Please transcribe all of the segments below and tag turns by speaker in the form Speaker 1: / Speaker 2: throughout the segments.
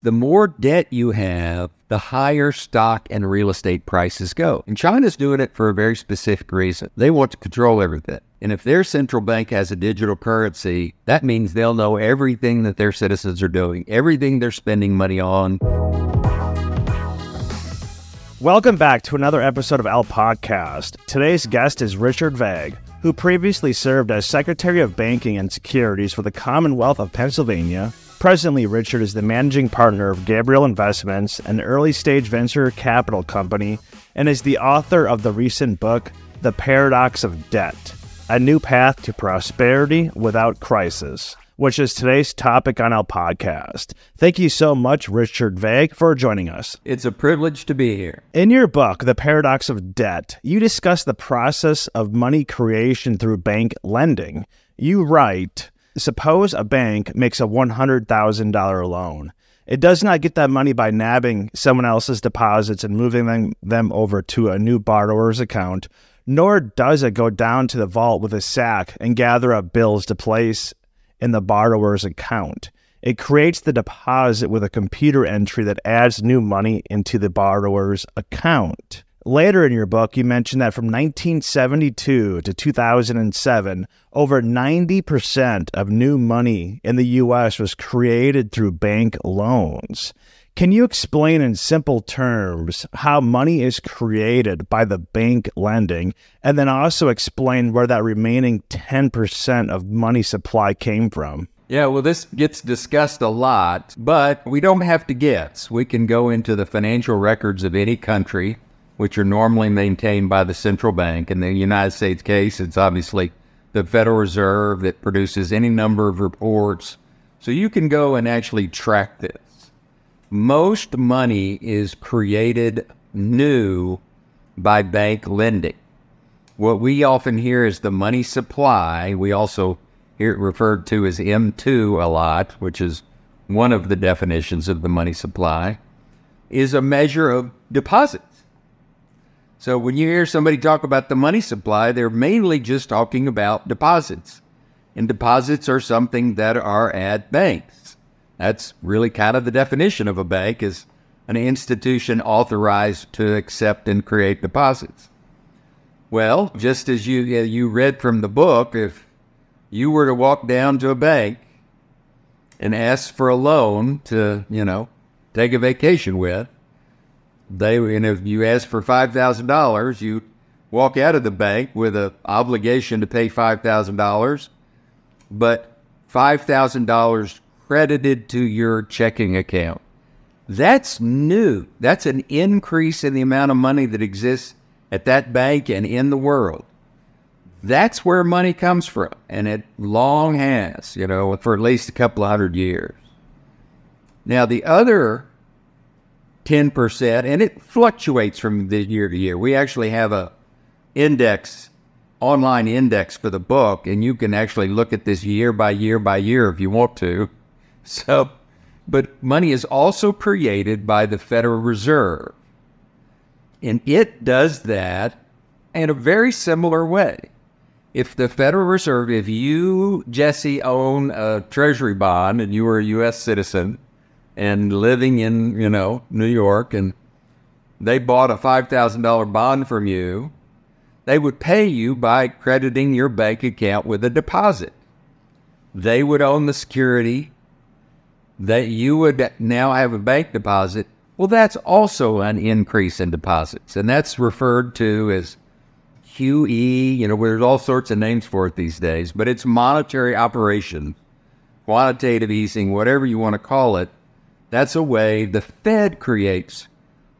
Speaker 1: The more debt you have, the higher stock and real estate prices go. And China's doing it for a very specific reason. They want to control everything. And if their central bank has a digital currency, that means they'll know everything that their citizens are doing, everything they're spending money on.
Speaker 2: Welcome back to another episode of El Podcast. Today's guest is Richard Vague, who previously served as Secretary of Banking and Securities for the Commonwealth of Pennsylvania Presently, Richard is the managing partner of Gabriel Investments, an early stage venture capital company, and is the author of the recent book, The Paradox of Debt A New Path to Prosperity Without Crisis, which is today's topic on our podcast. Thank you so much, Richard Vague, for joining us.
Speaker 1: It's a privilege to be here.
Speaker 2: In your book, The Paradox of Debt, you discuss the process of money creation through bank lending. You write, Suppose a bank makes a $100,000 loan. It does not get that money by nabbing someone else's deposits and moving them, them over to a new borrower's account, nor does it go down to the vault with a sack and gather up bills to place in the borrower's account. It creates the deposit with a computer entry that adds new money into the borrower's account. Later in your book, you mentioned that from 1972 to 2007, over 90% of new money in the U.S. was created through bank loans. Can you explain in simple terms how money is created by the bank lending, and then also explain where that remaining 10% of money supply came from?
Speaker 1: Yeah, well, this gets discussed a lot, but we don't have to guess. We can go into the financial records of any country which are normally maintained by the central bank. In the United States case, it's obviously the Federal Reserve that produces any number of reports. So you can go and actually track this. Most money is created new by bank lending. What we often hear is the money supply. We also hear it referred to as M2 a lot, which is one of the definitions of the money supply, is a measure of deposit. So when you hear somebody talk about the money supply, they're mainly just talking about deposits. And deposits are something that are at banks. That's really kind of the definition of a bank is an institution authorized to accept and create deposits. Well, just as you uh, you read from the book, if you were to walk down to a bank and ask for a loan to, you know, take a vacation with, they and if you ask for five thousand dollars, you walk out of the bank with an obligation to pay five thousand dollars, but five thousand dollars credited to your checking account. That's new. That's an increase in the amount of money that exists at that bank and in the world. That's where money comes from, and it long has, you know, for at least a couple of hundred years. Now, the other 10%, and it fluctuates from the year to year. We actually have a index, online index for the book, and you can actually look at this year by year by year if you want to. So, but money is also created by the Federal Reserve. And it does that in a very similar way. If the Federal Reserve, if you, Jesse, own a treasury bond and you are a U.S. citizen, and living in, you know, New York and they bought a $5,000 bond from you, they would pay you by crediting your bank account with a deposit. They would own the security that you would now have a bank deposit. Well, that's also an increase in deposits, and that's referred to as QE. You know, there's all sorts of names for it these days, but it's monetary operation, quantitative easing, whatever you want to call it. That's a way the Fed creates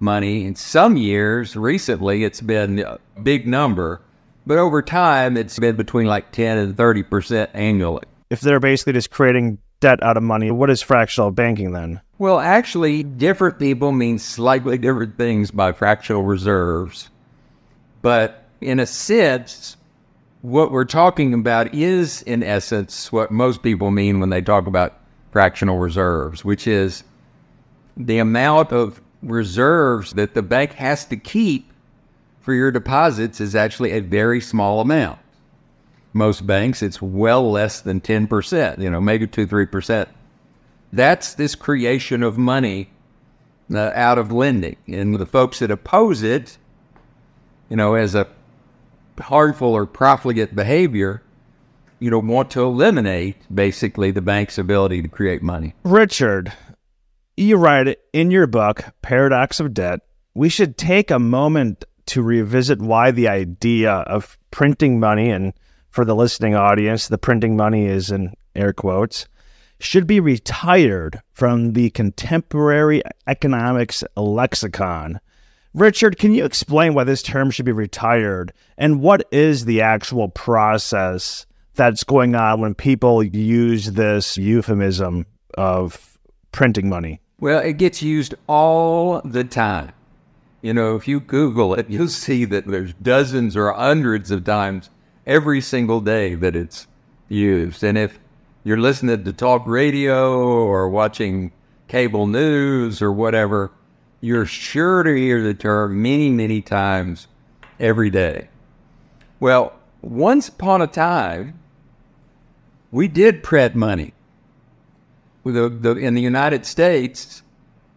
Speaker 1: money. In some years, recently, it's been a big number, but over time, it's been between like 10 and 30% annually.
Speaker 2: If they're basically just creating debt out of money, what is fractional banking then?
Speaker 1: Well, actually, different people mean slightly different things by fractional reserves. But in a sense, what we're talking about is, in essence, what most people mean when they talk about fractional reserves, which is the amount of reserves that the bank has to keep for your deposits is actually a very small amount. Most banks, it's well less than 10%, you know, maybe 2 3%. That's this creation of money uh, out of lending. And the folks that oppose it, you know, as a harmful or profligate behavior, you know, want to eliminate basically the bank's ability to create money.
Speaker 2: Richard, you write in your book, Paradox of Debt, we should take a moment to revisit why the idea of printing money, and for the listening audience, the printing money is in air quotes, should be retired from the contemporary economics lexicon. Richard, can you explain why this term should be retired and what is the actual process that's going on when people use this euphemism of printing money?
Speaker 1: Well, it gets used all the time. You know, if you Google it, you'll see that there's dozens or hundreds of times every single day that it's used. And if you're listening to talk radio or watching cable news or whatever, you're sure to hear the term many, many times every day. Well, once upon a time, we did print money. The, the, in the United States,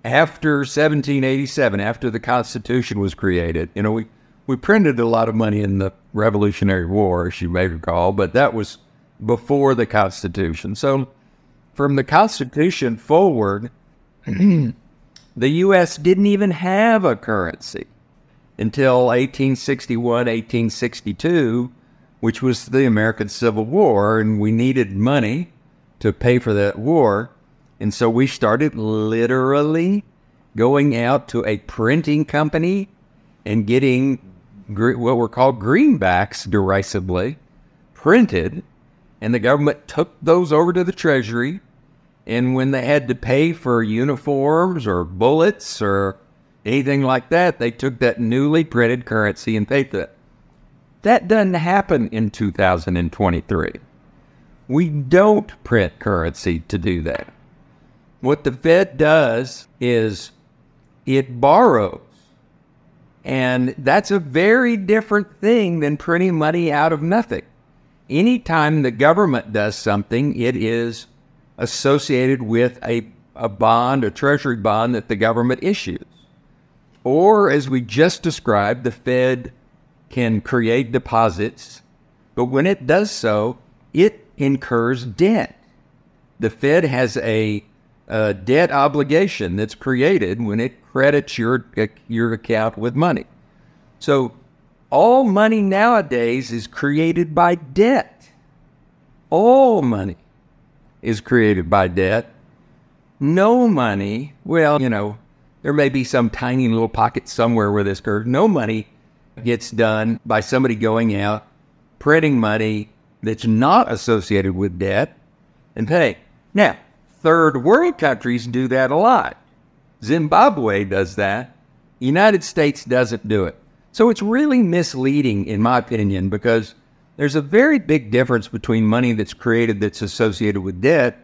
Speaker 1: after 1787, after the Constitution was created, you know, we, we printed a lot of money in the Revolutionary War, as you may recall, but that was before the Constitution. So from the Constitution forward, the U.S. didn't even have a currency until 1861, 1862, which was the American Civil War, and we needed money to pay for that war. And so we started literally going out to a printing company and getting what were called greenbacks derisively printed and the government took those over to the Treasury. And when they had to pay for uniforms or bullets or anything like that, they took that newly printed currency and paid that. That doesn't happen in 2023. We don't print currency to do that. What the Fed does is it borrows. And that's a very different thing than printing money out of nothing anytime the government does something, it is associated with a, a bond, a treasury bond that the government issues. Or, as we just described, the Fed can create deposits, but when it does so, it incurs debt. The Fed has a, a debt obligation that's created when it credits your, your account with money. So all money nowadays is created by debt. All money is created by debt. No money, well, you know, there may be some tiny little pocket somewhere where this occurs. No money gets done by somebody going out, printing money that's not associated with debt and pay. Now, third world countries do that a lot. Zimbabwe does that. The United States doesn't do it. So it's really misleading, in my opinion, because there's a very big difference between money that's created that's associated with debt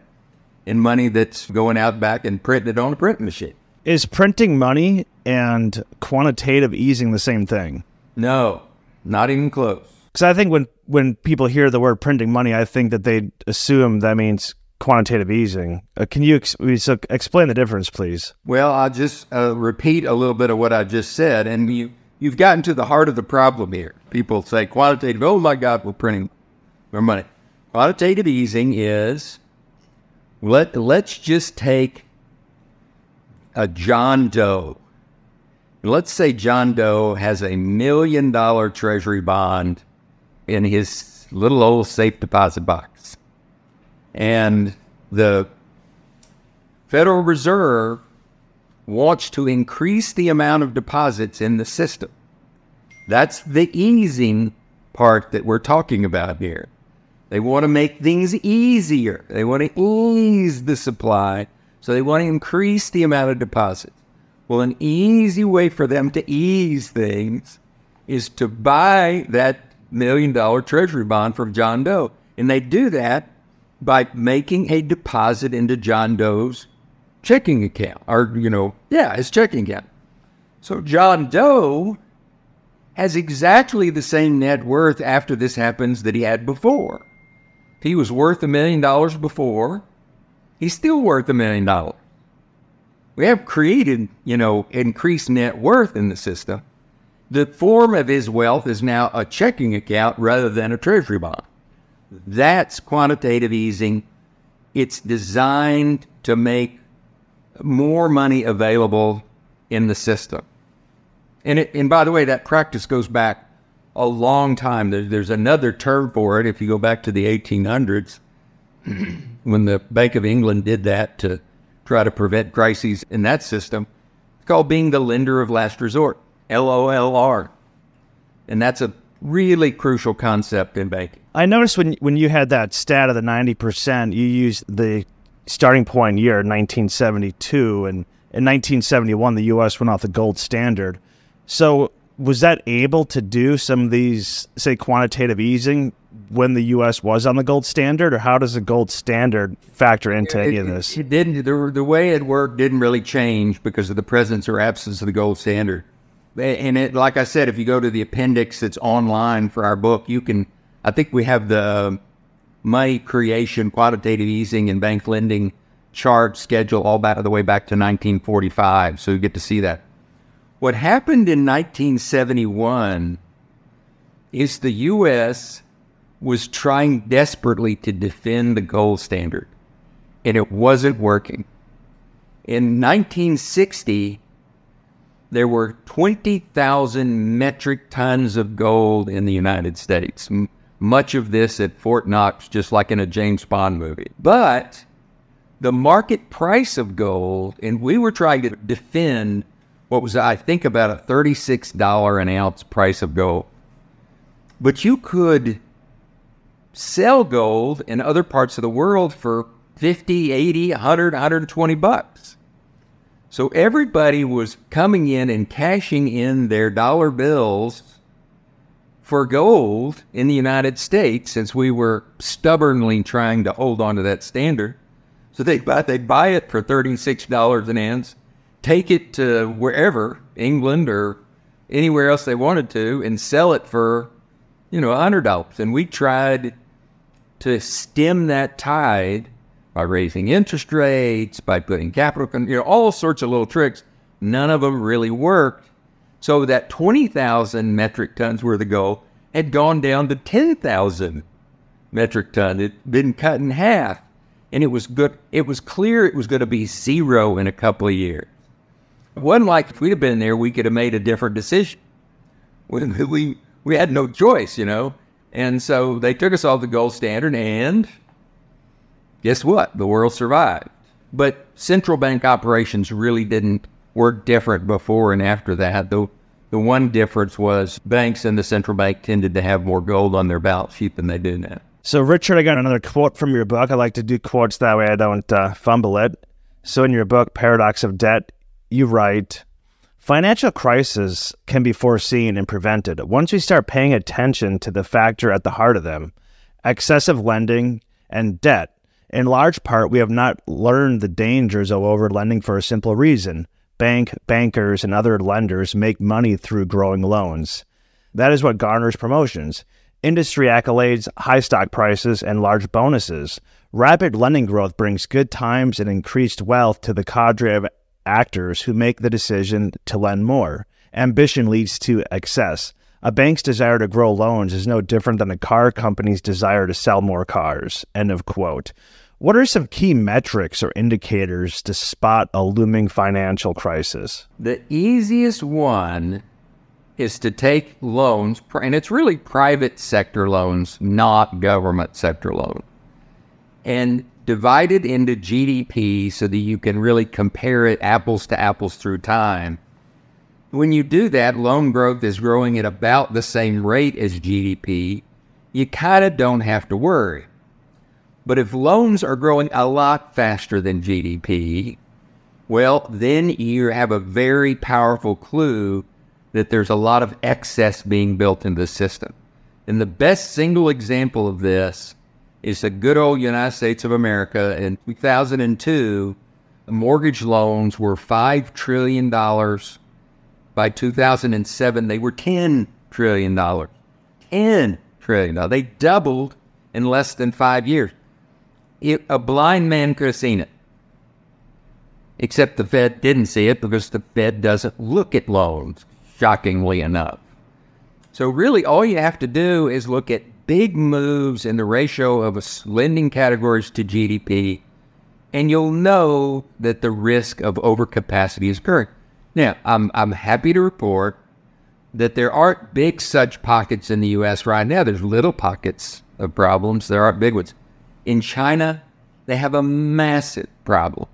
Speaker 1: and money that's going out back and printing it on a printing machine.
Speaker 2: Is printing money and quantitative easing the same thing?
Speaker 1: No, not even close.
Speaker 2: Because I think when, when people hear the word printing money, I think that they assume that means quantitative easing. Uh, can you ex- so explain the difference, please?
Speaker 1: Well, I'll just uh, repeat a little bit of what I just said. And you, you've gotten to the heart of the problem here. People say quantitative, oh my God, we're printing more money. Quantitative easing is let let's just take a John Doe. Let's say John Doe has a million dollar treasury bond in his little old safe deposit box. And the Federal Reserve wants to increase the amount of deposits in the system. That's the easing part that we're talking about here. They want to make things easier. They want to ease the supply, so they want to increase the amount of deposits. Well, an easy way for them to ease things is to buy that million dollar treasury bond from John Doe. And they do that by making a deposit into John Doe's checking account, or, you know, yeah, his checking account. So John Doe has exactly the same net worth after this happens that he had before. He was worth a million dollars before. he's still worth a million dollars. We have created, you know, increased net worth in the system. The form of his wealth is now a checking account rather than a treasury bond. That's quantitative easing. It's designed to make more money available in the system. And it, and by the way, that practice goes back a long time. There, there's another term for it. If you go back to the 1800s, when the Bank of England did that to try to prevent crises in that system, it's called being the lender of last resort, LOLR. And that's a really crucial concept in banking.
Speaker 2: I noticed when when you had that stat of the 90%, you used the starting point year 1972 and in 1971 the US went off the gold standard. So was that able to do some of these say quantitative easing when the U.S. was on the gold standard, or how does the gold standard factor into
Speaker 1: it,
Speaker 2: any of this?
Speaker 1: It didn't. The, the way it worked didn't really change because of the presence or absence of the gold standard. And it, like I said, if you go to the appendix that's online for our book, you can. I think we have the um, money creation, quantitative easing, and bank lending chart schedule all back the way back to 1945. So you get to see that. What happened in 1971 is the U.S. was trying desperately to defend the gold standard, and it wasn't working. In 1960, there were 20,000 metric tons of gold in the United States. M- much of this at Fort Knox, just like in a James Bond movie. But the market price of gold, and we were trying to defend what was, I think, about a $36 an ounce price of gold. But you could sell gold in other parts of the world for 50, 80, 100, 120 bucks. So everybody was coming in and cashing in their dollar bills for gold in the United States since we were stubbornly trying to hold on to that standard. So they buy, they buy it for $36 an ounce take it to wherever, England or anywhere else they wanted to, and sell it for, you know, a hundred dollars. And we tried to stem that tide by raising interest rates, by putting capital, you know, all sorts of little tricks. None of them really worked. So that 20,000 metric tons worth of gold had gone down to 10,000 metric ton. It'd been cut in half. And it was good. It was clear it was going to be zero in a couple of years. It wasn't like if we'd have been there, we could have made a different decision. We, we, we had no choice, you know. And so they took us off the gold standard, and guess what? The world survived. But central bank operations really didn't work different before and after that. The, the one difference was banks and the central bank tended to have more gold on their balance sheet than they do now.
Speaker 2: So, Richard, I got another quote from your book. I like to do quotes that way I don't uh, fumble it. So, in your book, Paradox of Debt, you write financial crises can be foreseen and prevented once we start paying attention to the factor at the heart of them excessive lending and debt. In large part, we have not learned the dangers of over lending for a simple reason. Bank, bankers, and other lenders make money through growing loans. That is what garners promotions, industry accolades, high stock prices, and large bonuses. Rapid lending growth brings good times and increased wealth to the cadre of actors who make the decision to lend more. Ambition leads to excess. A bank's desire to grow loans is no different than a car company's desire to sell more cars. End of quote. What are some key metrics or indicators to spot a looming financial crisis?
Speaker 1: The easiest one is to take loans, and it's really private sector loans, not government sector loans, and divide it into GDP so that you can really compare it apples to apples through time. When you do that, loan growth is growing at about the same rate as GDP. You kind of don't have to worry. But if loans are growing a lot faster than GDP, well, then you have a very powerful clue that there's a lot of excess being built into the system. And the best single example of this is the good old United States of America. In 2002, mortgage loans were $5 trillion. By 2007, they were $10 trillion. $10 trillion. They doubled in less than five years. it, a blind man could have seen it. Except the Fed didn't see it because the Fed doesn't look at loans, shockingly enough. So, really, all you have to do is look at big moves in the ratio of lending categories to GDP, and you'll know that the risk of overcapacity is occurring. Now, I'm, I'm happy to report that there aren't big such pockets in the U.S. right now. There's little pockets of problems, there aren't big ones. In China, they have a massive problem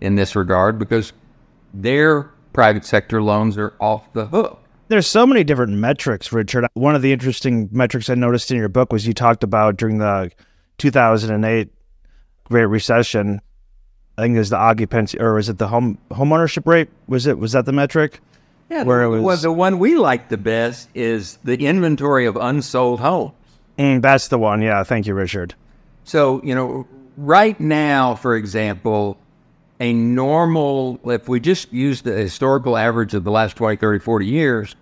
Speaker 1: in this regard because their private sector loans are off the hook.
Speaker 2: There's so many different metrics, Richard. One of the interesting metrics I noticed in your book was you talked about during the 2008 Great Recession. I think it was the occupancy, or was it the home home ownership rate? Was it was that the metric?
Speaker 1: Yeah, where it was. Well, the one we like the best is the inventory of unsold homes.
Speaker 2: Mm, that's the one. Yeah, thank you, Richard.
Speaker 1: So you know, right now, for example, a normal, if we just use the historical average of the last 20, 30, 40 years,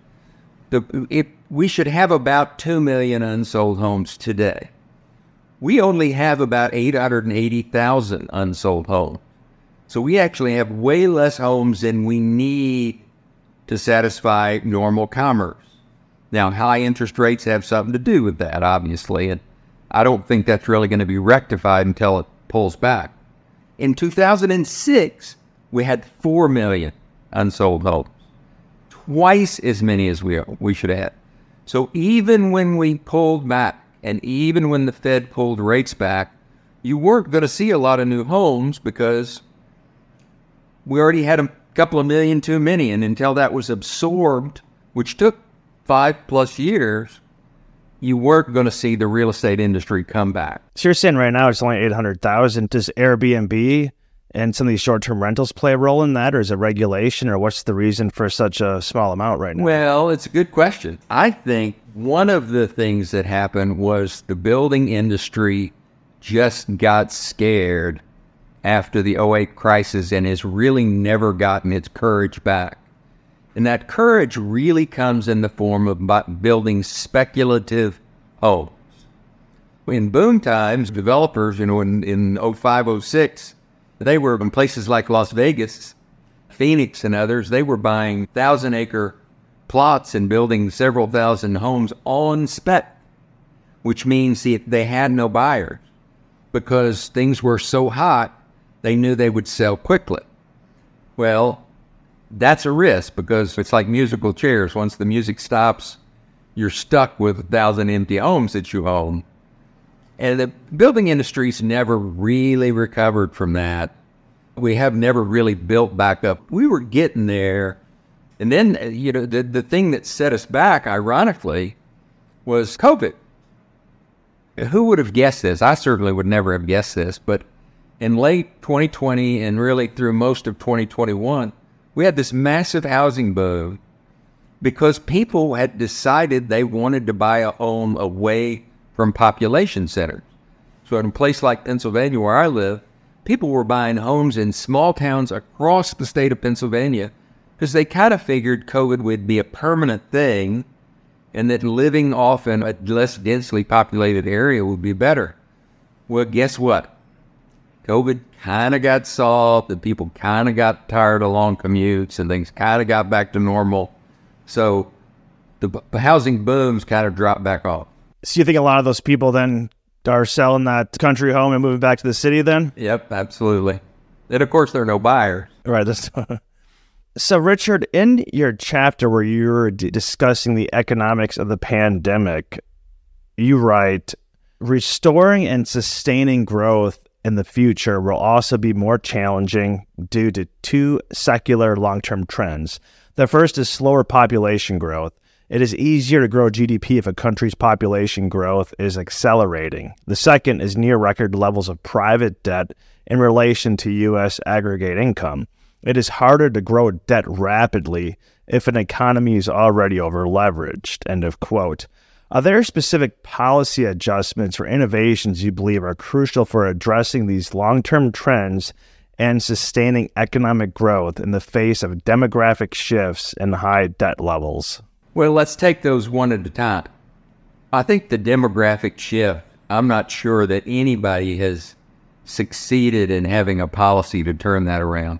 Speaker 1: the, if we should have about 2 million unsold homes today. We only have about 880,000 unsold homes. So we actually have way less homes than we need to satisfy normal commerce. Now, high interest rates have something to do with that, obviously, and I don't think that's really going to be rectified until it pulls back. In 2006, we had 4 million unsold homes, twice as many as we, we should have. So even when we pulled back and even when the Fed pulled rates back, you weren't going to see a lot of new homes because we already had a couple of million too many. And until that was absorbed, which took five plus years, you weren't going to see the real estate industry come back.
Speaker 2: So you're saying right now it's only 800,000. Does Airbnb and some of these short-term rentals play a role in that or is it regulation or what's the reason for such a small amount right now?
Speaker 1: Well, it's a good question. I think one of the things that happened was the building industry just got scared after the 08 crisis and has really never gotten its courage back. And that courage really comes in the form of building speculative homes. In boom times, developers, you know, in, in 05, 06, they were in places like Las Vegas, Phoenix, and others, they were buying thousand acre plots and building several thousand homes on spec, which means they had no buyers because things were so hot, they knew they would sell quickly. Well, that's a risk because it's like musical chairs. Once the music stops, you're stuck with a thousand empty homes that you own. And the building industry's never really recovered from that. We have never really built back up. We were getting there. And then, uh, you know, the, the thing that set us back, ironically, was COVID. Who would have guessed this? I certainly would never have guessed this. But in late 2020 and really through most of 2021, we had this massive housing boom because people had decided they wanted to buy a home away from population centers. So, in a place like Pennsylvania, where I live, people were buying homes in small towns across the state of Pennsylvania because they kind of figured COVID would be a permanent thing and that living off in a less densely populated area would be better. Well, guess what? COVID kind of got solved and people kind of got tired of long commutes and things kind of got back to normal. So the, housing booms kind of dropped back off.
Speaker 2: So you think a lot of those people then are selling that country home and moving back to the city then?
Speaker 1: Yep, absolutely. And of course, there are no buyers.
Speaker 2: Right. so, Richard, in your chapter where you were d- discussing the economics of the pandemic, you write, restoring and sustaining growth in the future will also be more challenging due to two secular long term trends. The first is slower population growth. It is easier to grow GDP if a country's population growth is accelerating. The second is near record levels of private debt in relation to U.S. aggregate income. It is harder to grow debt rapidly if an economy is already over leveraged. End of quote. Are there specific policy adjustments or innovations you believe are crucial for addressing these long term trends and sustaining economic growth in the face of demographic shifts and high debt levels?
Speaker 1: Well, let's take those one at a time. I think the demographic shift, I'm not sure that anybody has succeeded in having a policy to turn that around.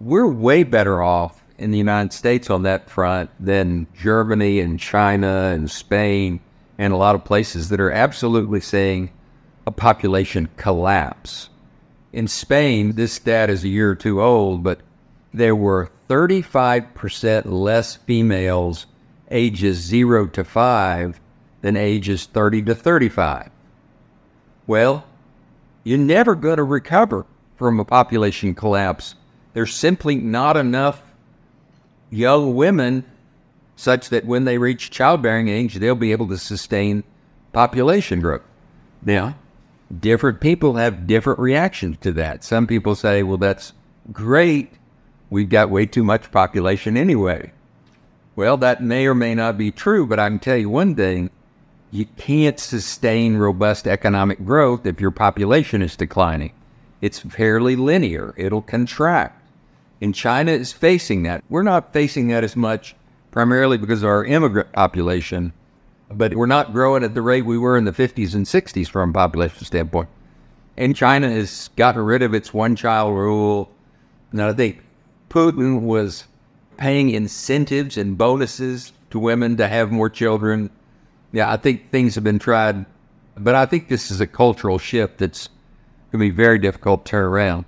Speaker 1: We're way better off in the United States on that front than Germany and China and Spain and a lot of places that are absolutely seeing a population collapse. In Spain, this stat is a year or two old, but there were 35% less females ages 0 to 5 than ages 30 to 35. Well, you're never going to recover from a population collapse. There's simply not enough young women such that when they reach childbearing age, they'll be able to sustain population growth. Now, different people have different reactions to that. Some people say, well, that's great. We've got way too much population anyway. Well, that may or may not be true, but I can tell you one thing you can't sustain robust economic growth if your population is declining. It's fairly linear, it'll contract. And China is facing that. We're not facing that as much, primarily because of our immigrant population, but we're not growing at the rate we were in the 50s and 60s from a population standpoint. And China has gotten rid of its one child rule. Now, I think Putin was paying incentives and bonuses to women to have more children yeah, I think things have been tried, but I think this is a cultural shift that's going to be very difficult to turn around.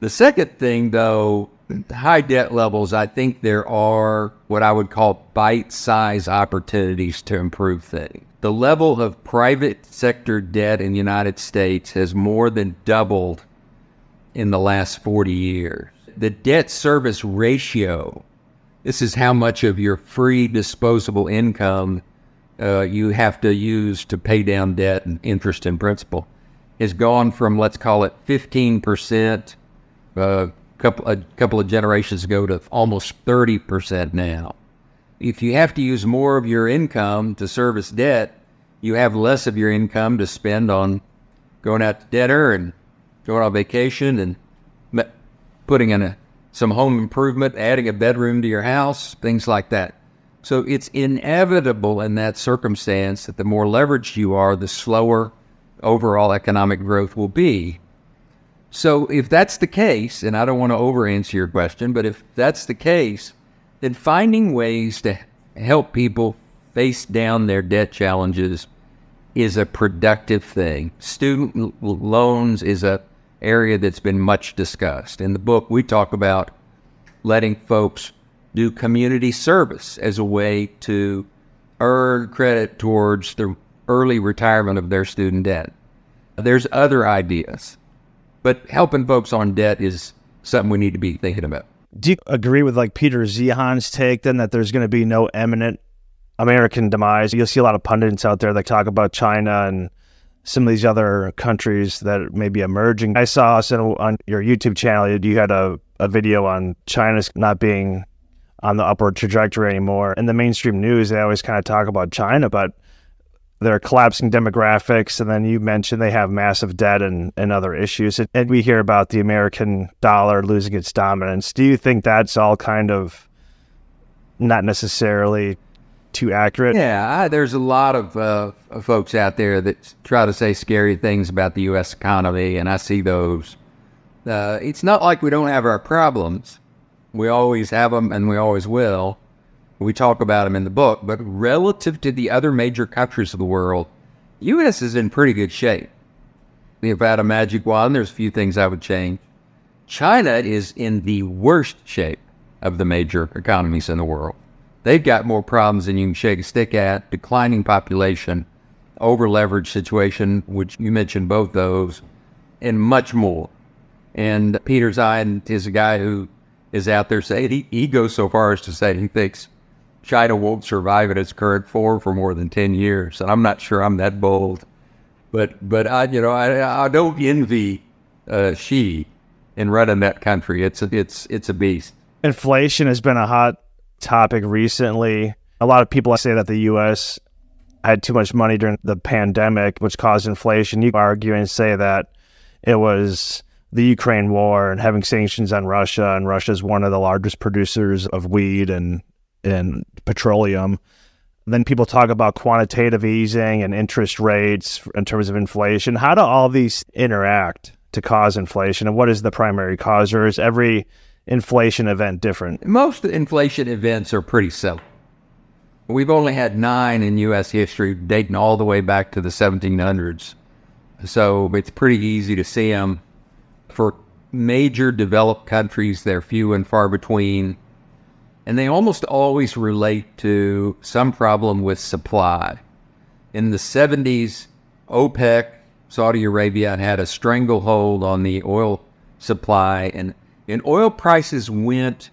Speaker 1: The second thing, though, high debt levels, I think there are what I would call bite size opportunities to improve things. The level of private sector debt in the United States has more than doubled in the last 40 years. The debt service ratio this is how much of your free disposable income uh, you have to use to pay down debt and interest and principal. Has gone from let's call it 15 percent a uh, couple a couple of generations ago to almost 30 percent now. If you have to use more of your income to service debt, you have less of your income to spend on going out to dinner and going on vacation and putting in a some home improvement, adding a bedroom to your house, things like that. So it's inevitable in that circumstance that the more leveraged you are, the slower overall economic growth will be. So if that's the case, and I don't want to over answer your question, but if that's the case, then finding ways to help people face down their debt challenges is a productive thing. Student loans is a area that's been much discussed. In the book, we talk about letting folks do community service as a way to earn credit towards the early retirement of their student debt. There's other ideas, but helping folks on debt is something we need to be thinking about.
Speaker 2: Do you agree with like Peter Zeihan's take then that there's going to be no imminent American demise? You'll see a lot of pundits out there that talk about China and some of these other countries that may be emerging. I saw on your YouTube channel you had a, a video on China's not being on the upward trajectory anymore. In the mainstream news, they always kind of talk about China, but they're collapsing demographics. And then you mentioned they have massive debt and, and other issues. And we hear about the American dollar losing its dominance. Do you think that's all kind of not necessarily too accurate.
Speaker 1: Yeah, I, there's a lot of uh, folks out there that try to say scary things about the U.S. economy, and I see those. Uh, it's not like we don't have our problems. We always have them, and we always will. We talk about them in the book, but relative to the other major countries of the world, U.S. is in pretty good shape. If I had a magic wand, there's a few things I would change. China is in the worst shape of the major economies in the world. They've got more problems than you can shake a stick at. Declining population, over leveraged situation, which you mentioned both those, and much more. And Peter Zeihan is a guy who is out there saying he, he goes so far as to say he thinks China won't survive at its current form for more than 10 years. And I'm not sure I'm that bold. But, but I, you know, I, I don't envy uh, Xi in running that country. It's a, it's, it's a beast.
Speaker 2: Inflation has been a hot topic recently. A lot of people say that the U.S. had too much money during the pandemic, which caused inflation. You argue and say that it was the Ukraine war and having sanctions on Russia, and Russia is one of the largest producers of weed and and petroleum. Then people talk about quantitative easing and interest rates in terms of inflation. How do all these interact to cause inflation? And what is the primary cause, or is every inflation event different?
Speaker 1: Most inflation events are pretty simple. We've only had nine in U.S. history, dating all the way back to the 1700s. So it's pretty easy to see them. For major developed countries, they're few and far between. And they almost always relate to some problem with supply. In the 70s, OPEC, Saudi Arabia, had a stranglehold on the oil supply, and, and oil prices went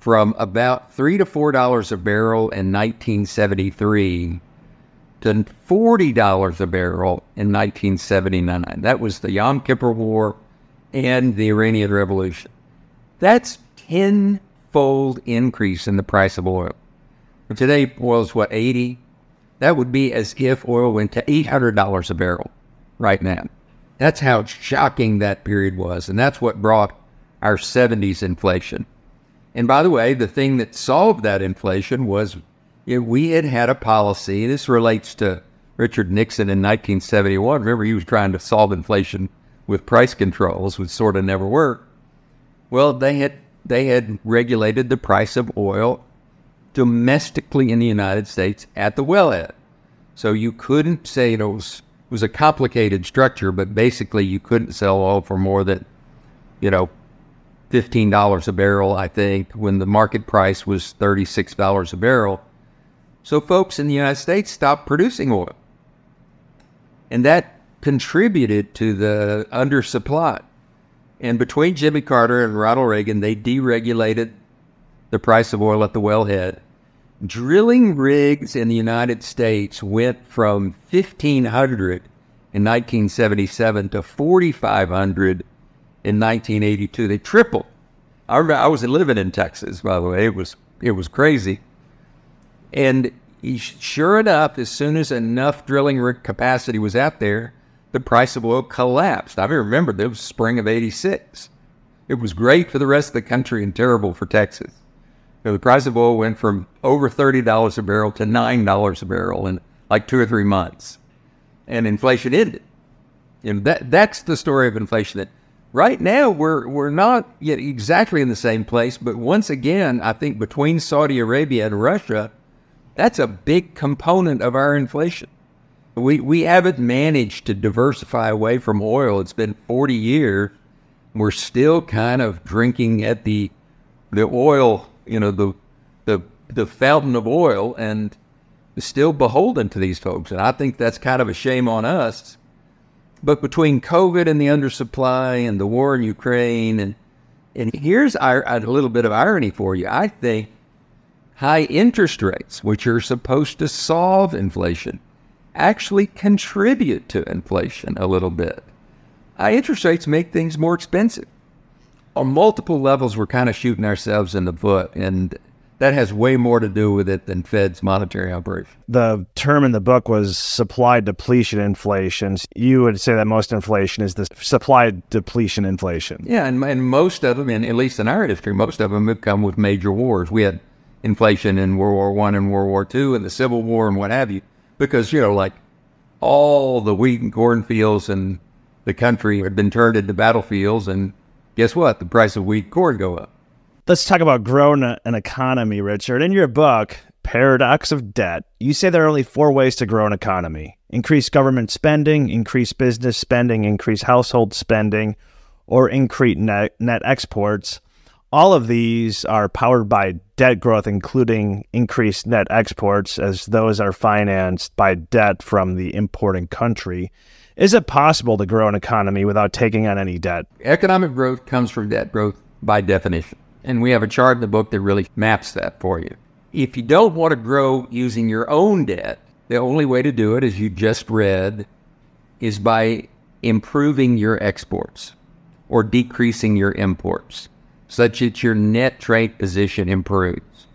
Speaker 1: from about three to four dollars a barrel in 1973 to forty dollars a barrel in 1979. That was the Yom Kippur War and the Iranian Revolution. That's tenfold increase in the price of oil. Today, oil is what 80. That would be as if oil went to $800 a barrel right now. That's how shocking that period was, and that's what brought our 70s inflation. And by the way, the thing that solved that inflation was we had had a policy. This relates to Richard Nixon in 1971. Remember, he was trying to solve inflation with price controls, which sort of never worked. Well, they had they had regulated the price of oil domestically in the United States at the wellhead. So you couldn't say it was it was a complicated structure, but basically you couldn't sell oil for more than, you know, $15 a barrel, I think, when the market price was $36 a barrel. So folks in the United States stopped producing oil. And that contributed to the undersupply. And between Jimmy Carter and Ronald Reagan, they deregulated the price of oil at the wellhead. Drilling rigs in the United States went from 1,500 in 1977 to 4,500 in 1982. They tripled. I remember I was living in Texas, by the way. It was it was crazy. And sure enough, as soon as enough drilling capacity was out there, the price of oil collapsed. I remember it was spring of '86. It was great for the rest of the country and terrible for Texas. the price of oil went from over thirty dollars a barrel to nine dollars a barrel in like two or three months, and inflation ended. You know that that's the story of inflation. That right now we're we're not yet exactly in the same place, but once again, I think between Saudi Arabia and Russia, that's a big component of our inflation. We we haven't managed to diversify away from oil. It's been 40 years. We're still kind of drinking at the the oil, you know, the the the fountain of oil and still beholden to these folks. And I think that's kind of a shame on us but between COVID and the undersupply and the war in Ukraine, and and here's our, a little bit of irony for you. I think high interest rates, which are supposed to solve inflation, actually contribute to inflation a little bit. High interest rates make things more expensive. On multiple levels, we're kind of shooting ourselves in the foot, and that has way more to do with it than Fed's monetary operation.
Speaker 2: The term in the book was supply depletion inflation. You would say that most inflation is the supply depletion inflation.
Speaker 1: Yeah, and, and most of them, and at least in our history, most of them have come with major wars. We had inflation in World War One and World War Two and the Civil War and what have you, because you know, like all the wheat and corn fields in the country had been turned into battlefields, and guess what? The price of wheat and corn go up.
Speaker 2: Let's talk about growing an economy, Richard. In your book, Paradox of Debt, you say there are only four ways to grow an economy increase government spending, increase business spending, increase household spending, or increase net, net exports. All of these are powered by debt growth, including increased net exports, as those are financed by debt from the importing country. Is it possible to grow an economy without taking on any debt?
Speaker 1: Economic growth comes from debt growth by definition. And we have a chart in the book that really maps that for you. If you don't want to grow using your own debt, the only way to do it, as you just read, is by improving your exports or decreasing your imports, such that your net trade position improves.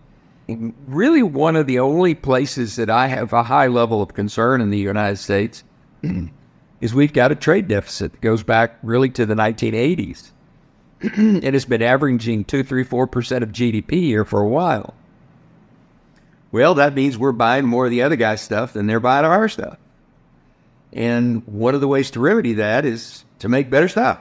Speaker 1: Really, one of the only places that I have a high level of concern in the United States is we've got a trade deficit that goes back really to the 1980s. it has been averaging two, three, four percent of GDP here for a while. Well, that means we're buying more of the other guy's stuff than they're buying our stuff. And one of the ways to remedy that is to make better stuff.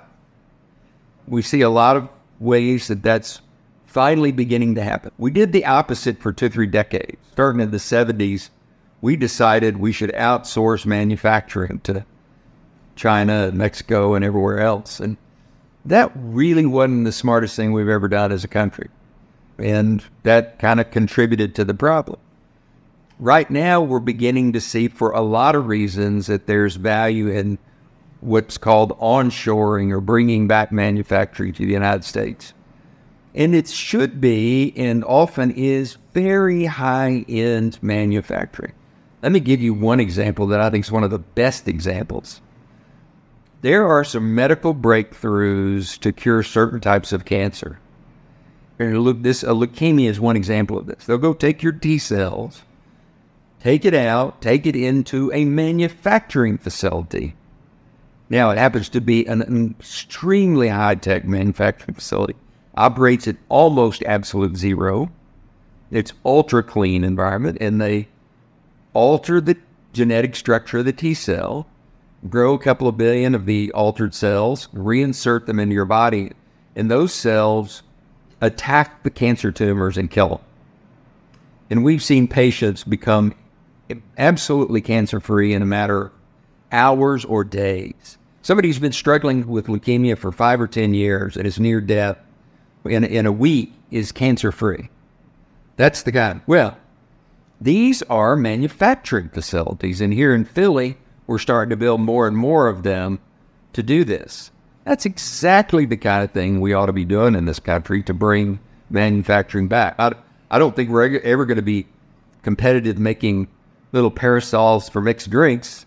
Speaker 1: We see a lot of ways that that's finally beginning to happen. We did the opposite for two, three decades. Starting in the 70s, we decided we should outsource manufacturing to China, Mexico, and everywhere else. And that really wasn't the smartest thing we've ever done as a country. And that kind of contributed to the problem. Right now, we're beginning to see, for a lot of reasons, that there's value in what's called onshoring or bringing back manufacturing to the United States. And it should be and often is very high end manufacturing. Let me give you one example that I think is one of the best examples. There are some medical breakthroughs to cure certain types of cancer. And look, this a leukemia is one example of this. They'll go take your T cells, take it out, take it into a manufacturing facility. Now, it happens to be an extremely high tech manufacturing facility, operates at almost absolute zero. It's ultra clean environment, and they alter the genetic structure of the T cell, grow a couple of billion of the altered cells, reinsert them into your body, and those cells attack the cancer tumors and kill them. And we've seen patients become absolutely cancer free in a matter of hours or days. Somebody who's been struggling with leukemia for five or 10 years and is near death in, in a week is cancer free. That's the guy. Well, these are manufacturing facilities. And here in Philly, we're starting to build more and more of them to do this. That's exactly the kind of thing we ought to be doing in this country to bring manufacturing back. I, I don't think we're ever going to be competitive making little parasols for mixed drinks.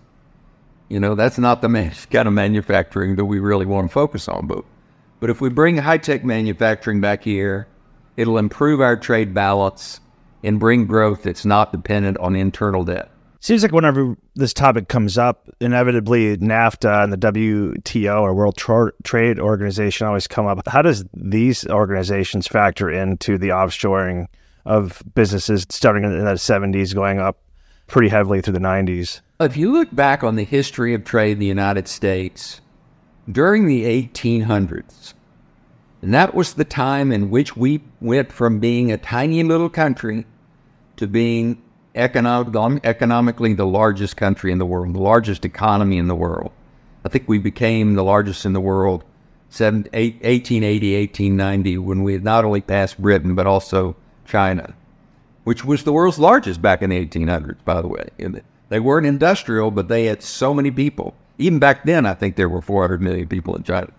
Speaker 1: You know, that's not the kind of manufacturing that we really want to focus on. But, but if we bring high tech manufacturing back here, it'll improve our trade balance and bring growth that's not dependent on internal debt.
Speaker 2: Seems like whenever this topic comes up, inevitably NAFTA and the WTO or World Tra- Trade Organization always come up. How does these organizations factor into the offshoring of businesses starting in the 70s, going up pretty heavily through the 90s?
Speaker 1: If you look back on the history of trade in the United States, during the 1800s, and that was the time in which we went from being a tiny little country to being economic, economically the largest country in the world, the largest economy in the world. I think we became the largest in the world 1880, 1890, when we had not only passed Britain, but also China, which was the world's largest back in the 1800s, by the way. They weren't industrial, but they had so many people. Even back then, I think there were 400 million people in China.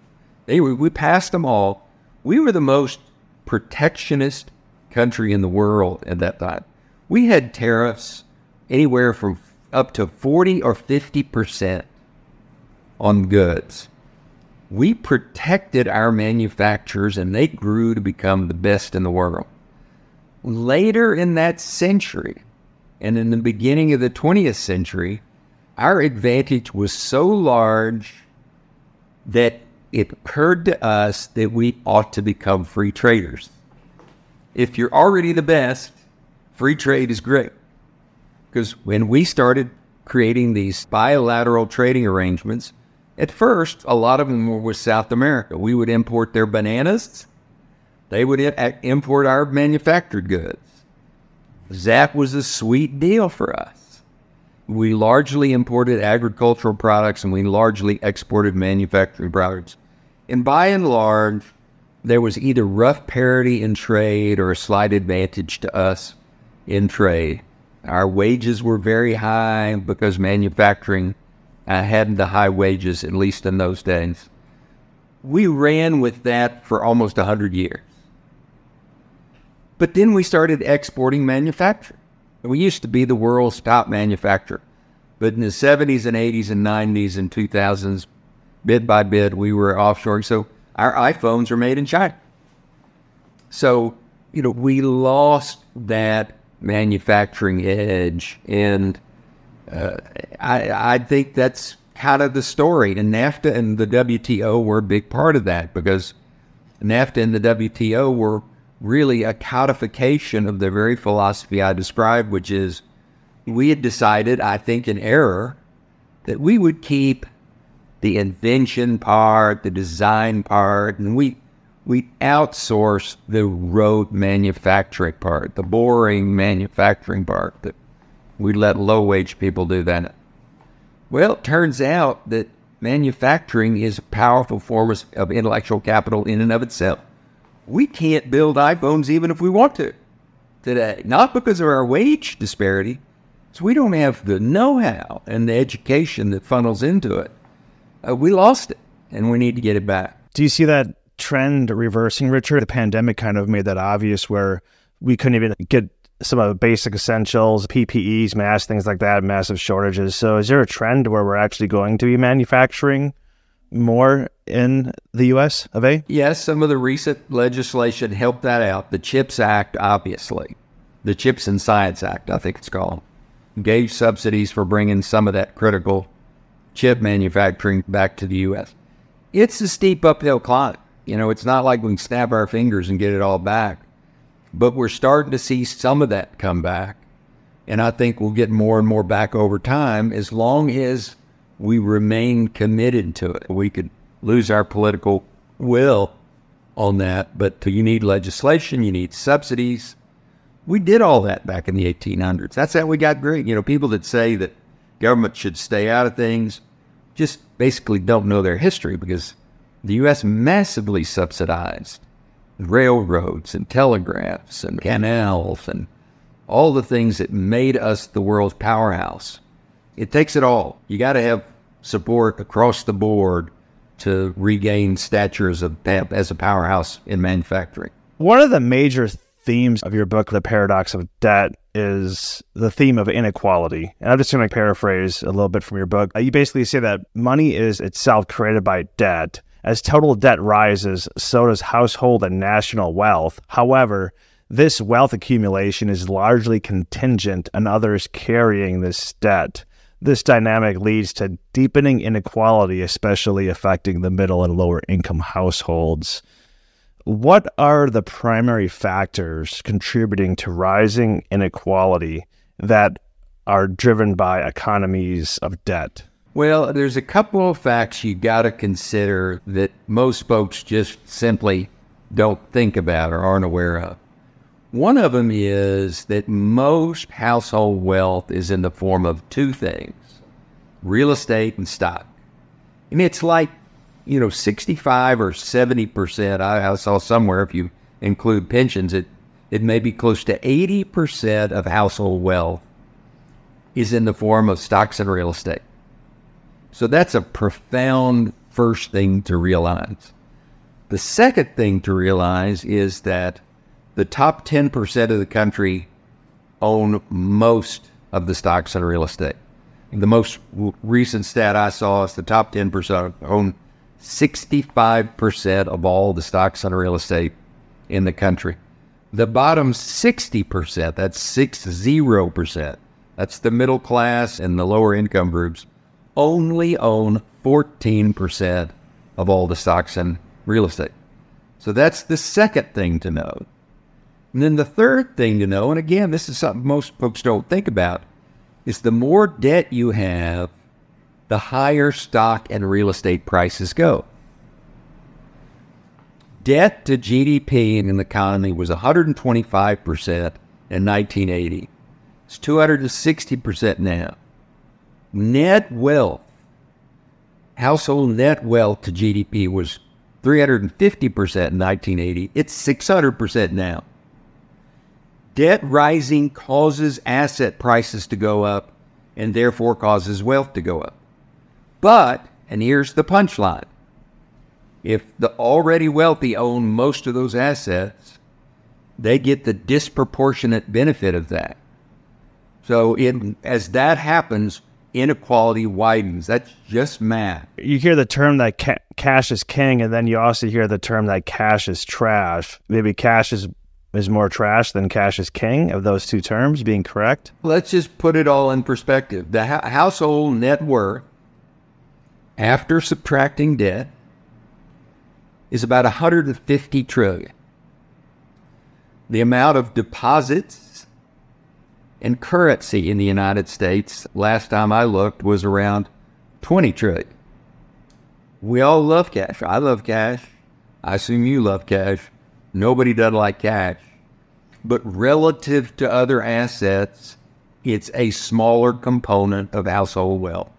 Speaker 1: Were, we passed them all. We were the most protectionist country in the world at that time we had tariffs anywhere from up to 40 or 50% on goods. We protected our manufacturers and they grew to become the best in the world. Later in that century, and in the beginning of the 20th century, our advantage was so large that it occurred to us that we ought to become free traders. If you're already the best, free trade is great. Because when we started creating these bilateral trading arrangements, at first, a lot of them were with South America. We would import their bananas, they would import our manufactured goods. That was a sweet deal for us. We largely imported agricultural products and we largely exported manufacturing products. And by and large, there was either rough parity in trade or a slight advantage to us in trade. Our wages were very high because manufacturing uh, had the high wages, at least in those days. We ran with that for almost 100 years. But then we started exporting manufacturing. We used to be the world's top manufacturer. But in the 70s and 80s and 90s and 2000s, bit by bit, we were offshoring. So our iPhones are made in China. So, you know, we lost that manufacturing edge. And uh, I, I think that's kind of the story. And NAFTA and the WTO were a big part of that because NAFTA and the WTO were really a codification of the very philosophy I described, which is we had decided, I think in error, that we would keep the invention part, the design part, and we we outsource the road manufacturing part, the boring manufacturing part. That we let low wage people do that. Well, it turns out that manufacturing is a powerful form of intellectual capital in and of itself. We can't build iPhones even if we want to today, not because of our wage disparity. So we don't have the know-how and the education that funnels into it. Uh, we lost it, and we need to get it back.
Speaker 2: Do you see that trend reversing, Richard? The pandemic kind of made that obvious, where we couldn't even get some of the basic essentials, PPEs, masks, things like that, massive shortages. So, is there a trend where we're actually going to be manufacturing more in the US of A?
Speaker 1: Yes, some of the recent legislation helped that out. The CHIPS Act, obviously, the CHIPS and Science Act, I think it's called, gave subsidies for bringing some of that critical chip manufacturing back to the US. It's a steep uphill climb. You know, it's not like we can snap our fingers and get it all back, but we're starting to see some of that come back. And I think we'll get more and more back over time as long as we remain committed to it. We could lose our political will on that, but you need legislation, you need subsidies. We did all that back in the 1800s. That's how we got great. You know, people that say that government should stay out of things just basically don't know their history because the U.S. massively subsidized railroads and telegraphs and canals and all the things that made us the world's powerhouse. It takes it all. You got to have support across the board to regain stature as a as a powerhouse in manufacturing.
Speaker 2: One of the major themes of your book, The Paradox of Debt, is the theme of inequality. And I'm just going to paraphrase a little bit from your book. Uh, you basically say that money is itself created by debt. As total debt rises, so does household and national wealth. However, this wealth accumulation is largely contingent on others carrying this debt. This dynamic leads to deepening inequality, especially affecting the middle and lower income households. What are the primary factors contributing to rising inequality that are driven by economies of debt?
Speaker 1: Well, there's a couple of facts you got to consider that most folks just simply don't think about or aren't aware of. One of them is that most household wealth is in the form of two things real estate and stock. And it's like, you know, 65 or 70%. I, I saw somewhere if you include pensions, it, it may be close to 80% of household wealth is in the form of stocks and real estate. So that's a profound first thing to realize. The second thing to realize is that the top 10% of the country own most of the stocks and real estate. The most recent stat I saw is the top 10% own 65% of all the stocks and real estate in the country. The bottom 60%, that's 60%, that's the middle class and the lower income groups, only own 14% of all the stocks and real estate. So that's the second thing to know. And then the third thing to know, and again, this is something most folks don't think about, is the more debt you have, the higher stock and real estate prices go. Debt to GDP in the economy was 125% in 1980. It's 260% now. Net wealth, household net wealth to GDP was 350% in 1980. It's 600% now. Debt rising causes asset prices to go up and therefore causes wealth to go up. But, and here's the punchline if the already wealthy own most of those assets, they get the disproportionate benefit of that. So, in, as that happens, inequality widens. That's just math.
Speaker 2: You hear the term that ca- cash is king, and then you also hear the term that cash is trash. Maybe cash is is more trash than cash is king of those two terms being correct?
Speaker 1: Let's just put it all in perspective. The ha- household net worth after subtracting debt is about 150 trillion. The amount of deposits and currency in the United States, last time I looked, was around 20 trillion. We all love cash. I love cash. I assume you love cash. Nobody does like cash. But relative to other assets, it's a smaller component of household wealth.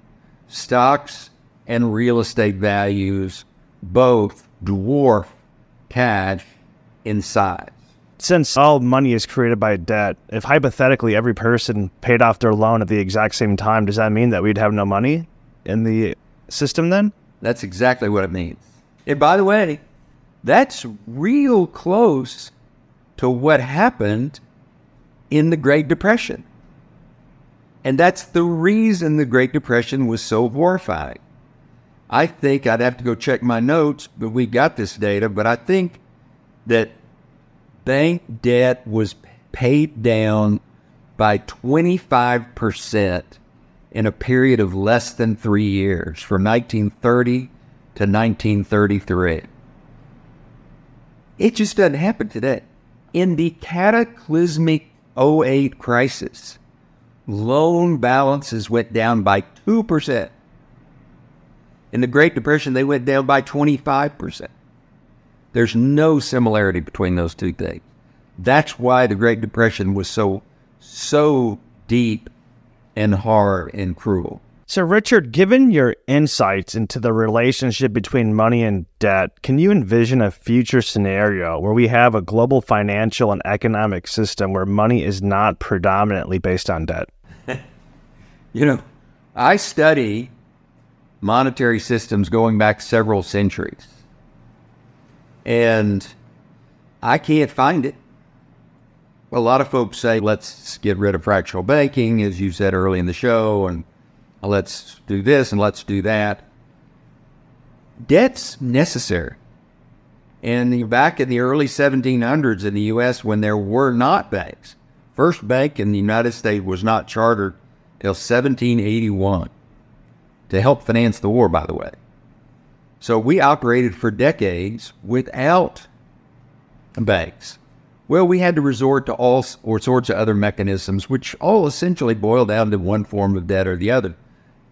Speaker 1: Stocks and real estate values both dwarf cash in size.
Speaker 2: Since all money is created by debt, if hypothetically every person paid off their loan at the exact same time, does that mean that we'd have no money in the system then?
Speaker 1: That's exactly what it means. And by the way, that's real close to what happened in the Great Depression. And that's the reason the Great Depression was so horrifying. I think I'd have to go check my notes, but we got this data. But I think that bank debt was paid down by 25% in a period of less than three years, from 1930 to 1933. It just doesn't happen today. In the cataclysmic 08 crisis, loan balances went down by 2%. In the Great Depression, they went down by 25%. There's no similarity between those two things. That's why the Great Depression was so, so deep and hard and cruel.
Speaker 2: So, Richard, given your insights into the relationship between money and debt, can you envision a future scenario where we have a global financial and economic system where money is not predominantly based on debt?
Speaker 1: you know, I study monetary systems going back several centuries, and I can't find it. A lot of folks say, let's get rid of fractional banking, as you said early in the show, and let's do this and let's do that. Debt's necessary. And back in the early 1700s in the U.S., when there were not banks, first bank in the United States was not chartered till 1781 to help finance the war, by the way. So we operated for decades without banks. Well, we had to resort to all sorts of other mechanisms, which all essentially boil down to one form of debt or the other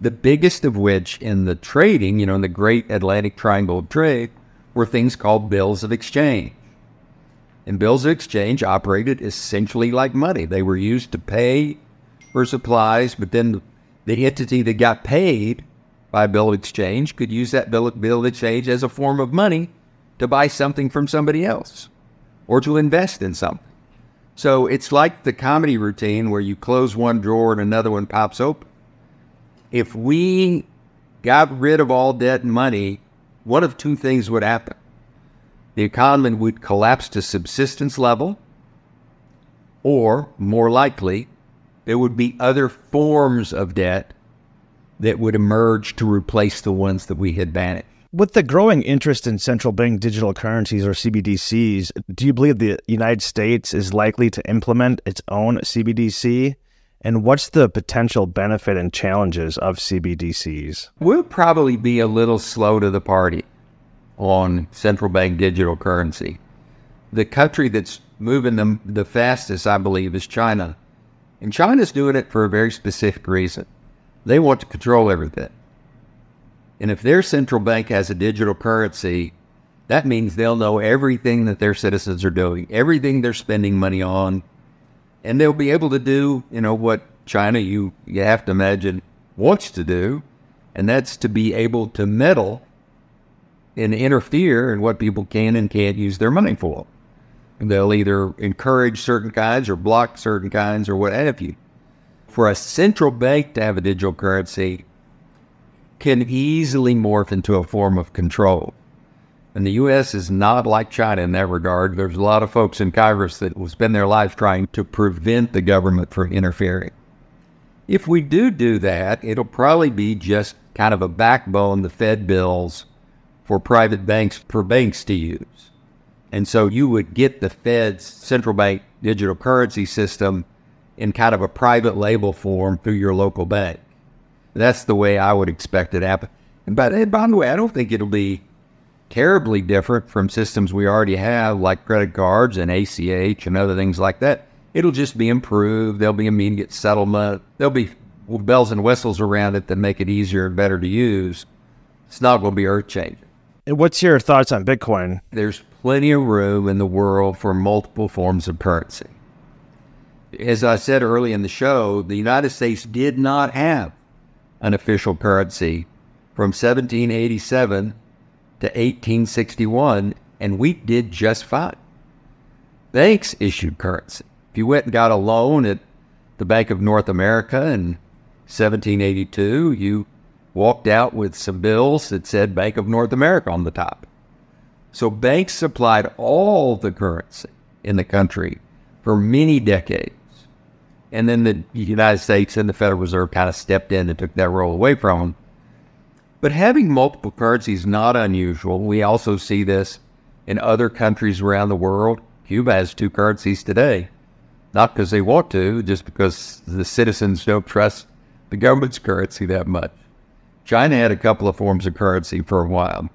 Speaker 1: the biggest of which in the trading, you know, in the great Atlantic Triangle of trade, were things called bills of exchange. And bills of exchange operated essentially like money. They were used to pay for supplies, but then the entity that got paid by a bill of exchange could use that bill, of bill of exchange as a form of money to buy something from somebody else or to invest in something. So it's like the comedy routine where you close one drawer and another one pops open if we got rid of all debt and money, one of two things would happen. The economy would collapse to subsistence level, or more likely, there would be other forms of debt that would emerge to replace the ones that we had banned.
Speaker 2: With the growing interest in central bank digital currencies or CBDCs, do you believe the United States is likely to implement its own CBDC? And what's the potential benefit and challenges of CBDCs?
Speaker 1: We'll probably be a little slow to the party on central bank digital currency. The country that's moving them the fastest, I believe, is China. And China's doing it for a very specific reason. They want to control everything. And if their central bank has a digital currency, that means they'll know everything that their citizens are doing, everything they're spending money on, and they'll be able to do, you know, what China you you have to imagine wants to do, and that's to be able to meddle and interfere in what people can and can't use their money for. They'll either encourage certain kinds or block certain kinds or what have you. For a central bank to have a digital currency can easily morph into a form of control. And the U.S. is not like China in that regard. There's a lot of folks in Congress that will spend their lives trying to prevent the government from interfering. If we do do that, it'll probably be just kind of a backbone, the Fed bills for private banks, for banks to use. And so you would get the Fed's central bank digital currency system in kind of a private label form through your local bank. That's the way I would expect it to happen. And by, and by the way, I don't think it'll be terribly different from systems we already have, like credit cards and ACH and other things like that. It'll just be improved. There'll be immediate settlement. There'll be bells and whistles around it that make it easier and better to use. It's not going to be earth changing.
Speaker 2: And what's your thoughts on Bitcoin?
Speaker 1: There's plenty of room in the world for multiple forms of currency. As I said early in the show, the United States did not have an official currency from 1787 to 1861, and we did just fine. Banks issued currency. If you went and got a loan at the Bank of North America in 1782, you walked out with some bills that said Bank of North America on the top. So banks supplied all the currency in the country for many decades. And then the United States and the Federal Reserve kind of stepped in and took that role away from them. But having multiple currencies is not unusual. We also see this in other countries around the world. Cuba has two currencies today, not because they want to, just because the citizens don't trust the government's currency that much. China had a couple of forms of currency for a while.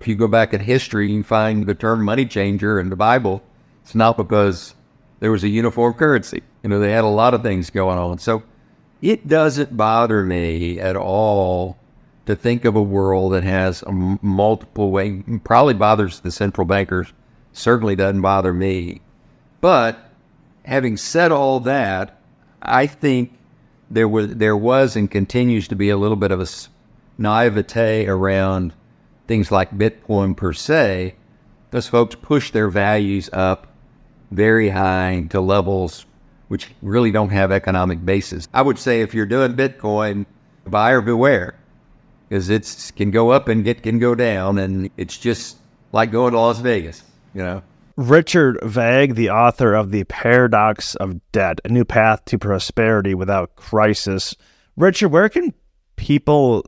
Speaker 1: If you go back in history, you find the term money changer in the Bible. It's not because there was a uniform currency. You know, they had a lot of things going on. So it doesn't bother me at all to think of a world that has multiple way. Probably bothers the central bankers. Certainly doesn't bother me. But having said all that, I think there was there was and continues to be a little bit of a naivete around things like Bitcoin per se. Those folks push their values up very high to levels which really don't have economic basis. I would say if you're doing Bitcoin, buyer beware, because it can go up and it can go down, and it's just like going to Las Vegas, you know.
Speaker 2: Richard Vague, the author of The Paradox of Debt, A New Path to Prosperity Without Crisis. Richard, where can people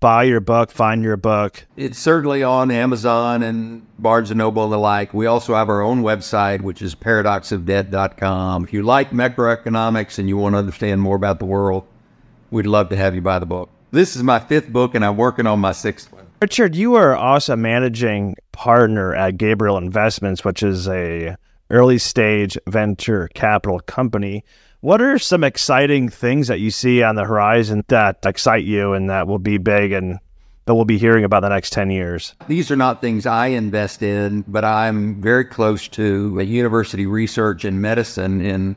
Speaker 2: buy your book, find your book?
Speaker 1: It's certainly on Amazon and Barnes and Noble and the like. We also have our own website, which is paradoxofdebt.com. If you like macroeconomics and you want to understand more about the world, we'd love to have you buy the book. This is my fifth book, and I'm working on my sixth one.
Speaker 2: Richard, you are also managing partner at Gabriel Investments, which is a early stage venture capital company. What are some exciting things that you see on the horizon that excite you and that will be big and that we'll be hearing about the next 10 years?
Speaker 1: These are not things I invest in, but I'm very close to a university research and medicine. And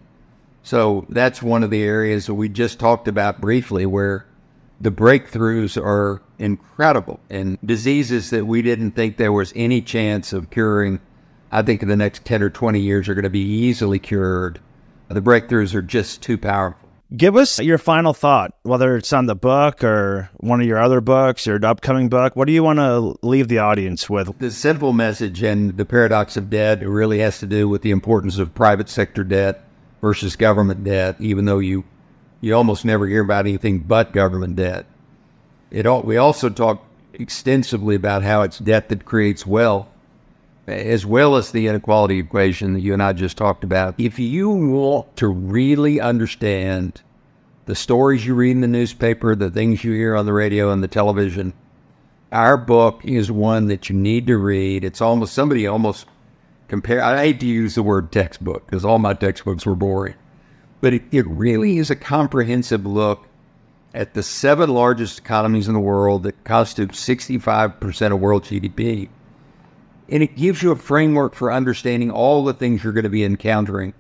Speaker 1: so that's one of the areas that we just talked about briefly where the breakthroughs are incredible and diseases that we didn't think there was any chance of curing. I think in the next 10 or 20 years are going to be easily cured. The breakthroughs are just too powerful.
Speaker 2: Give us your final thought, whether it's on the book or one of your other books, your upcoming book. What do you want to leave the audience with?
Speaker 1: The simple message and the paradox of debt really has to do with the importance of private sector debt versus government debt, even though you you almost never hear about anything but government debt. It all, we also talk extensively about how it's debt that creates wealth, as well as the inequality equation that you and I just talked about. If you want to really understand the stories you read in the newspaper, the things you hear on the radio and the television, our book is one that you need to read. It's almost somebody almost compare. I hate to use the word textbook because all my textbooks were boring but it, it really is a comprehensive look at the seven largest economies in the world that constitute 65% of world GDP. And it gives you a framework for understanding all the things you're going to be encountering,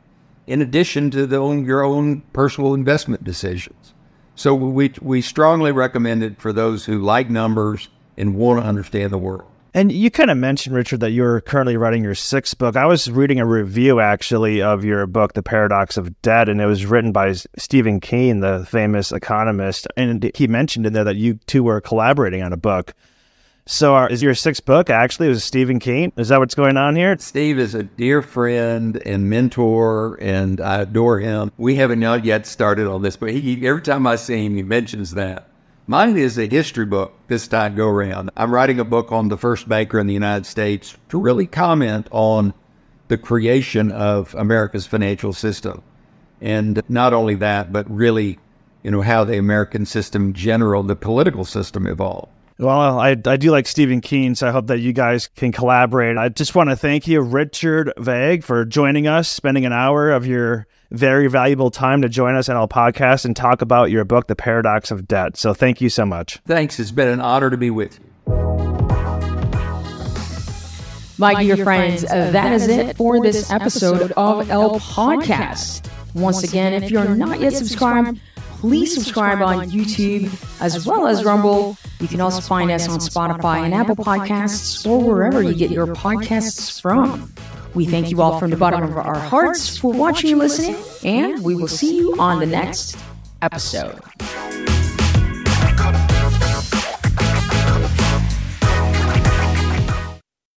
Speaker 1: in addition to the, your own personal investment decisions. So we, we strongly recommend it for those who like numbers and want to understand the world.
Speaker 2: And you kind of mentioned, Richard, that you're currently writing your sixth book. I was reading a review actually of your book, The Paradox of Debt, and it was written by Stephen Keen, the famous economist. And he mentioned in there that you two were collaborating on a book. So, uh, is your sixth book actually was Stephen Keen? Is that what's going on here?
Speaker 1: Steve is a dear friend and mentor, and I adore him. We haven't yet started on this, but he, every time I see him, he mentions that. Mine is a history book this time go around. I'm writing a book on the first banker in the United States to really comment on the creation of America's financial system. And not only that, but really, you know, how the American system in general, the political system evolved.
Speaker 2: Well, I, I do like Stephen Keen, so I hope that you guys can collaborate. I just want to thank you, Richard Vague, for joining us, spending an hour of your very valuable time to join us on our podcast and talk about your book, The Paradox of Debt. So thank you so much.
Speaker 1: Thanks. It's been an honor to be with you.
Speaker 3: My dear friends, uh, that is it for this episode of El Podcast. Once again, if you're not yet subscribed, please subscribe on YouTube as well as Rumble. You can also find us on Spotify and Apple Podcasts or wherever you get your podcasts from. We thank you all from the bottom of our hearts for watching and listening, and we will see you on the next episode.